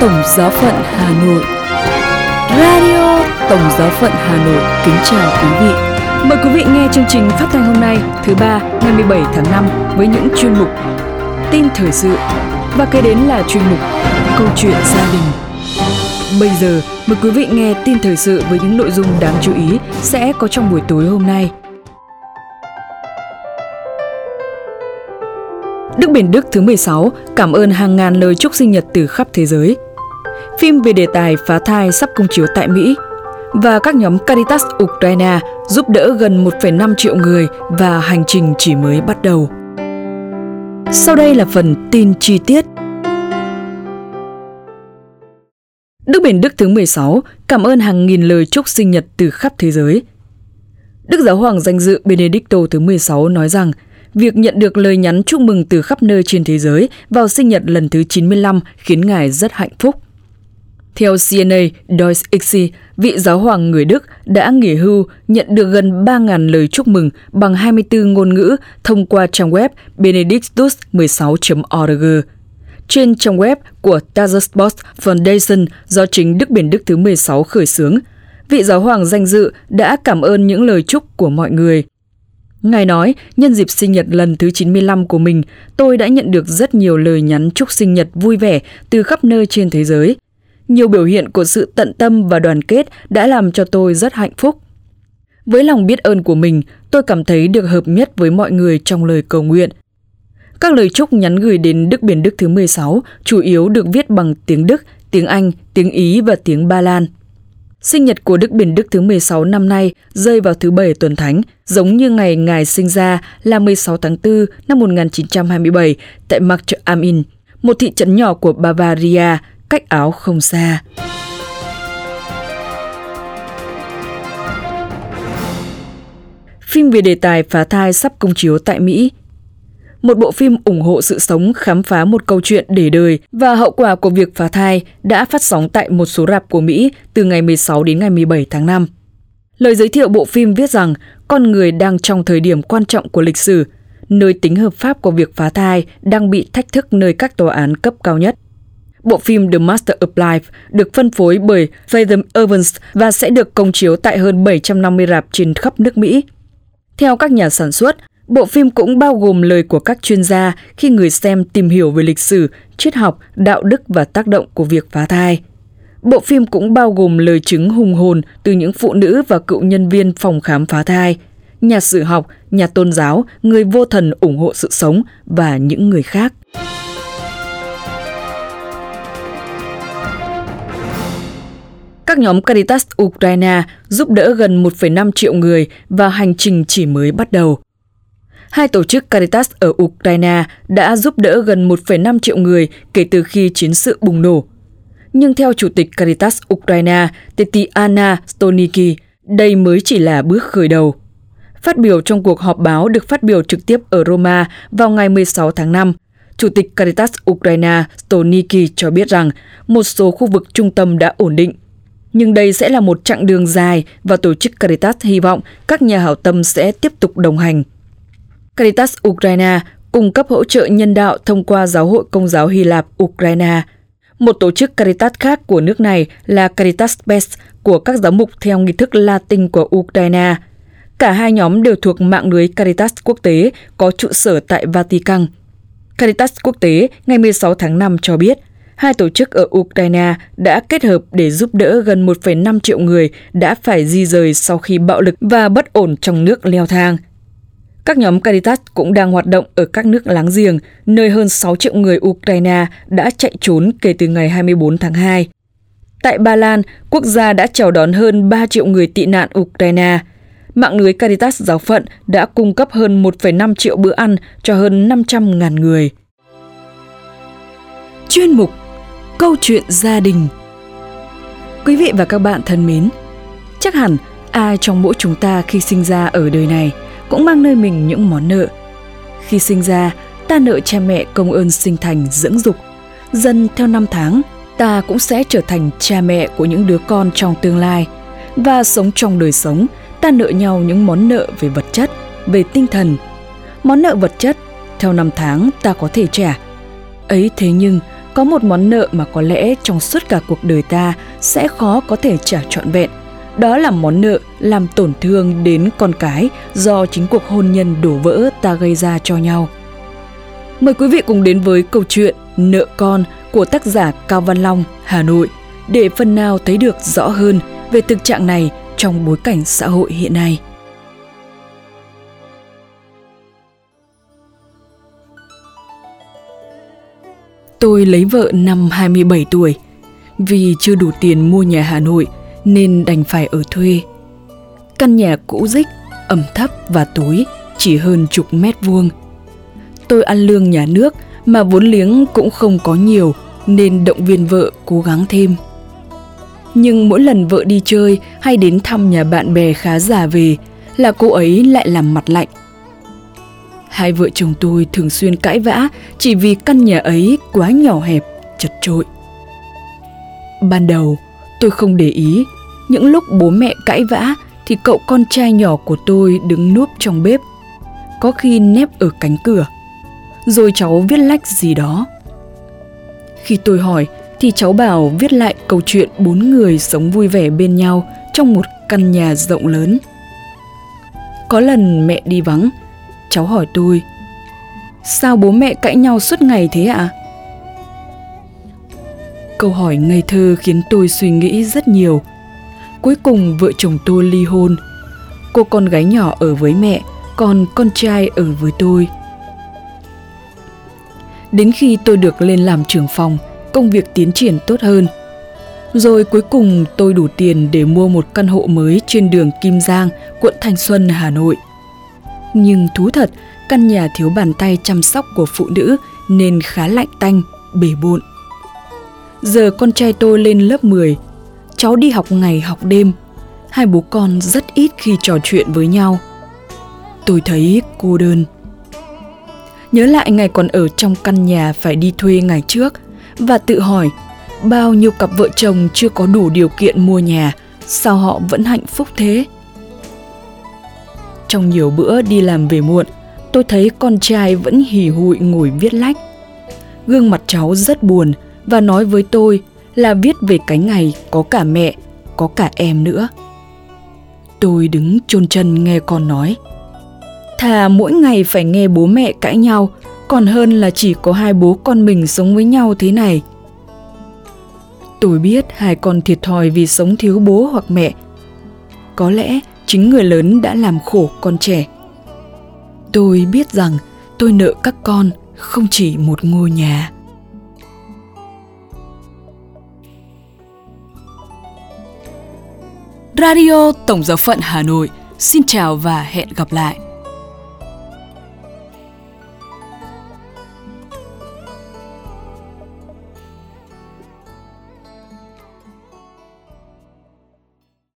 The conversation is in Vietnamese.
Tổng Giáo phận Hà Nội. Radio Tổng Giáo phận Hà Nội kính chào quý vị. Mời quý vị nghe chương trình phát thanh hôm nay, thứ ba, ngày 17 tháng 5 với những chuyên mục Tin thời sự. Và kế đến là chuyên mục Câu chuyện gia đình. Bây giờ, mời quý vị nghe tin thời sự với những nội dung đáng chú ý sẽ có trong buổi tối hôm nay. Đức Biển Đức thứ 16 cảm ơn hàng ngàn lời chúc sinh nhật từ khắp thế giới. Phim về đề tài phá thai sắp công chiếu tại Mỹ và các nhóm Caritas Ukraine giúp đỡ gần 1,5 triệu người và hành trình chỉ mới bắt đầu. Sau đây là phần tin chi tiết. Đức Biển Đức thứ 16 cảm ơn hàng nghìn lời chúc sinh nhật từ khắp thế giới. Đức Giáo hoàng danh dự Benedicto thứ 16 nói rằng Việc nhận được lời nhắn chúc mừng từ khắp nơi trên thế giới vào sinh nhật lần thứ 95 khiến ngài rất hạnh phúc. Theo CNA, Deutsche Ixi, vị giáo hoàng người Đức đã nghỉ hưu nhận được gần 3.000 lời chúc mừng bằng 24 ngôn ngữ thông qua trang web benedictus16.org. Trên trang web của Tazerspost Foundation do chính Đức Biển Đức thứ 16 khởi xướng, vị giáo hoàng danh dự đã cảm ơn những lời chúc của mọi người – Ngài nói, nhân dịp sinh nhật lần thứ 95 của mình, tôi đã nhận được rất nhiều lời nhắn chúc sinh nhật vui vẻ từ khắp nơi trên thế giới. Nhiều biểu hiện của sự tận tâm và đoàn kết đã làm cho tôi rất hạnh phúc. Với lòng biết ơn của mình, tôi cảm thấy được hợp nhất với mọi người trong lời cầu nguyện. Các lời chúc nhắn gửi đến Đức Biển Đức thứ 16 chủ yếu được viết bằng tiếng Đức, tiếng Anh, tiếng Ý và tiếng Ba Lan. Sinh nhật của Đức Biển Đức thứ 16 năm nay rơi vào thứ Bảy tuần Thánh, giống như ngày Ngài sinh ra là 16 tháng 4 năm 1927 tại Markt am Inn, một thị trấn nhỏ của Bavaria, cách Áo không xa. Phim về đề tài phá thai sắp công chiếu tại Mỹ một bộ phim ủng hộ sự sống khám phá một câu chuyện để đời và hậu quả của việc phá thai đã phát sóng tại một số rạp của Mỹ từ ngày 16 đến ngày 17 tháng 5. Lời giới thiệu bộ phim viết rằng con người đang trong thời điểm quan trọng của lịch sử, nơi tính hợp pháp của việc phá thai đang bị thách thức nơi các tòa án cấp cao nhất. Bộ phim The Master of Life được phân phối bởi Fathom Evans và sẽ được công chiếu tại hơn 750 rạp trên khắp nước Mỹ. Theo các nhà sản xuất, Bộ phim cũng bao gồm lời của các chuyên gia khi người xem tìm hiểu về lịch sử, triết học, đạo đức và tác động của việc phá thai. Bộ phim cũng bao gồm lời chứng hùng hồn từ những phụ nữ và cựu nhân viên phòng khám phá thai, nhà sử học, nhà tôn giáo, người vô thần ủng hộ sự sống và những người khác. Các nhóm Caritas Ukraine giúp đỡ gần 1,5 triệu người và hành trình chỉ mới bắt đầu hai tổ chức Caritas ở Ukraine đã giúp đỡ gần 1,5 triệu người kể từ khi chiến sự bùng nổ. Nhưng theo Chủ tịch Caritas Ukraine Tetiana Stoniki, đây mới chỉ là bước khởi đầu. Phát biểu trong cuộc họp báo được phát biểu trực tiếp ở Roma vào ngày 16 tháng 5, Chủ tịch Caritas Ukraine Stoniki cho biết rằng một số khu vực trung tâm đã ổn định. Nhưng đây sẽ là một chặng đường dài và tổ chức Caritas hy vọng các nhà hảo tâm sẽ tiếp tục đồng hành. Caritas Ukraine cung cấp hỗ trợ nhân đạo thông qua Giáo hội Công giáo Hy Lạp Ukraine. Một tổ chức Caritas khác của nước này là Caritas Best của các giáo mục theo nghi thức Latin của Ukraine. Cả hai nhóm đều thuộc mạng lưới Caritas quốc tế có trụ sở tại Vatican. Caritas quốc tế ngày 16 tháng 5 cho biết, hai tổ chức ở Ukraine đã kết hợp để giúp đỡ gần 1,5 triệu người đã phải di rời sau khi bạo lực và bất ổn trong nước leo thang – các nhóm Caritas cũng đang hoạt động ở các nước láng giềng, nơi hơn 6 triệu người Ukraine đã chạy trốn kể từ ngày 24 tháng 2. Tại Ba Lan, quốc gia đã chào đón hơn 3 triệu người tị nạn Ukraine. Mạng lưới Caritas giáo phận đã cung cấp hơn 1,5 triệu bữa ăn cho hơn 500.000 người. Chuyên mục Câu chuyện gia đình Quý vị và các bạn thân mến, chắc hẳn ai trong mỗi chúng ta khi sinh ra ở đời này – cũng mang nơi mình những món nợ. Khi sinh ra, ta nợ cha mẹ công ơn sinh thành dưỡng dục. Dần theo năm tháng, ta cũng sẽ trở thành cha mẹ của những đứa con trong tương lai. Và sống trong đời sống, ta nợ nhau những món nợ về vật chất, về tinh thần. Món nợ vật chất, theo năm tháng ta có thể trả. Ấy thế nhưng, có một món nợ mà có lẽ trong suốt cả cuộc đời ta sẽ khó có thể trả trọn vẹn. Đó là món nợ làm tổn thương đến con cái do chính cuộc hôn nhân đổ vỡ ta gây ra cho nhau. Mời quý vị cùng đến với câu chuyện Nợ con của tác giả Cao Văn Long, Hà Nội để phần nào thấy được rõ hơn về thực trạng này trong bối cảnh xã hội hiện nay. Tôi lấy vợ năm 27 tuổi. Vì chưa đủ tiền mua nhà Hà Nội nên đành phải ở thuê. Căn nhà cũ rích, ẩm thấp và tối, chỉ hơn chục mét vuông. Tôi ăn lương nhà nước mà vốn liếng cũng không có nhiều nên động viên vợ cố gắng thêm. Nhưng mỗi lần vợ đi chơi hay đến thăm nhà bạn bè khá già về là cô ấy lại làm mặt lạnh Hai vợ chồng tôi thường xuyên cãi vã chỉ vì căn nhà ấy quá nhỏ hẹp, chật trội. Ban đầu, tôi không để ý, những lúc bố mẹ cãi vã thì cậu con trai nhỏ của tôi đứng núp trong bếp, có khi nép ở cánh cửa. Rồi cháu viết lách gì đó. Khi tôi hỏi thì cháu bảo viết lại câu chuyện bốn người sống vui vẻ bên nhau trong một căn nhà rộng lớn. Có lần mẹ đi vắng, Cháu hỏi tôi Sao bố mẹ cãi nhau suốt ngày thế ạ? À? Câu hỏi ngây thơ khiến tôi suy nghĩ rất nhiều. Cuối cùng vợ chồng tôi ly hôn. Cô con gái nhỏ ở với mẹ, còn con trai ở với tôi. Đến khi tôi được lên làm trưởng phòng, công việc tiến triển tốt hơn. Rồi cuối cùng tôi đủ tiền để mua một căn hộ mới trên đường Kim Giang, quận Thanh Xuân, Hà Nội. Nhưng thú thật, căn nhà thiếu bàn tay chăm sóc của phụ nữ nên khá lạnh tanh, bể bộn. Giờ con trai tôi lên lớp 10, cháu đi học ngày học đêm. Hai bố con rất ít khi trò chuyện với nhau. Tôi thấy cô đơn. Nhớ lại ngày còn ở trong căn nhà phải đi thuê ngày trước và tự hỏi bao nhiêu cặp vợ chồng chưa có đủ điều kiện mua nhà, sao họ vẫn hạnh phúc thế? Trong nhiều bữa đi làm về muộn, tôi thấy con trai vẫn hì hụi ngồi viết lách. Gương mặt cháu rất buồn và nói với tôi là viết về cái ngày có cả mẹ, có cả em nữa. Tôi đứng chôn chân nghe con nói. Thà mỗi ngày phải nghe bố mẹ cãi nhau, còn hơn là chỉ có hai bố con mình sống với nhau thế này. Tôi biết hai con thiệt thòi vì sống thiếu bố hoặc mẹ. Có lẽ chính người lớn đã làm khổ con trẻ tôi biết rằng tôi nợ các con không chỉ một ngôi nhà Radio Tổng giáo phận Hà Nội xin chào và hẹn gặp lại.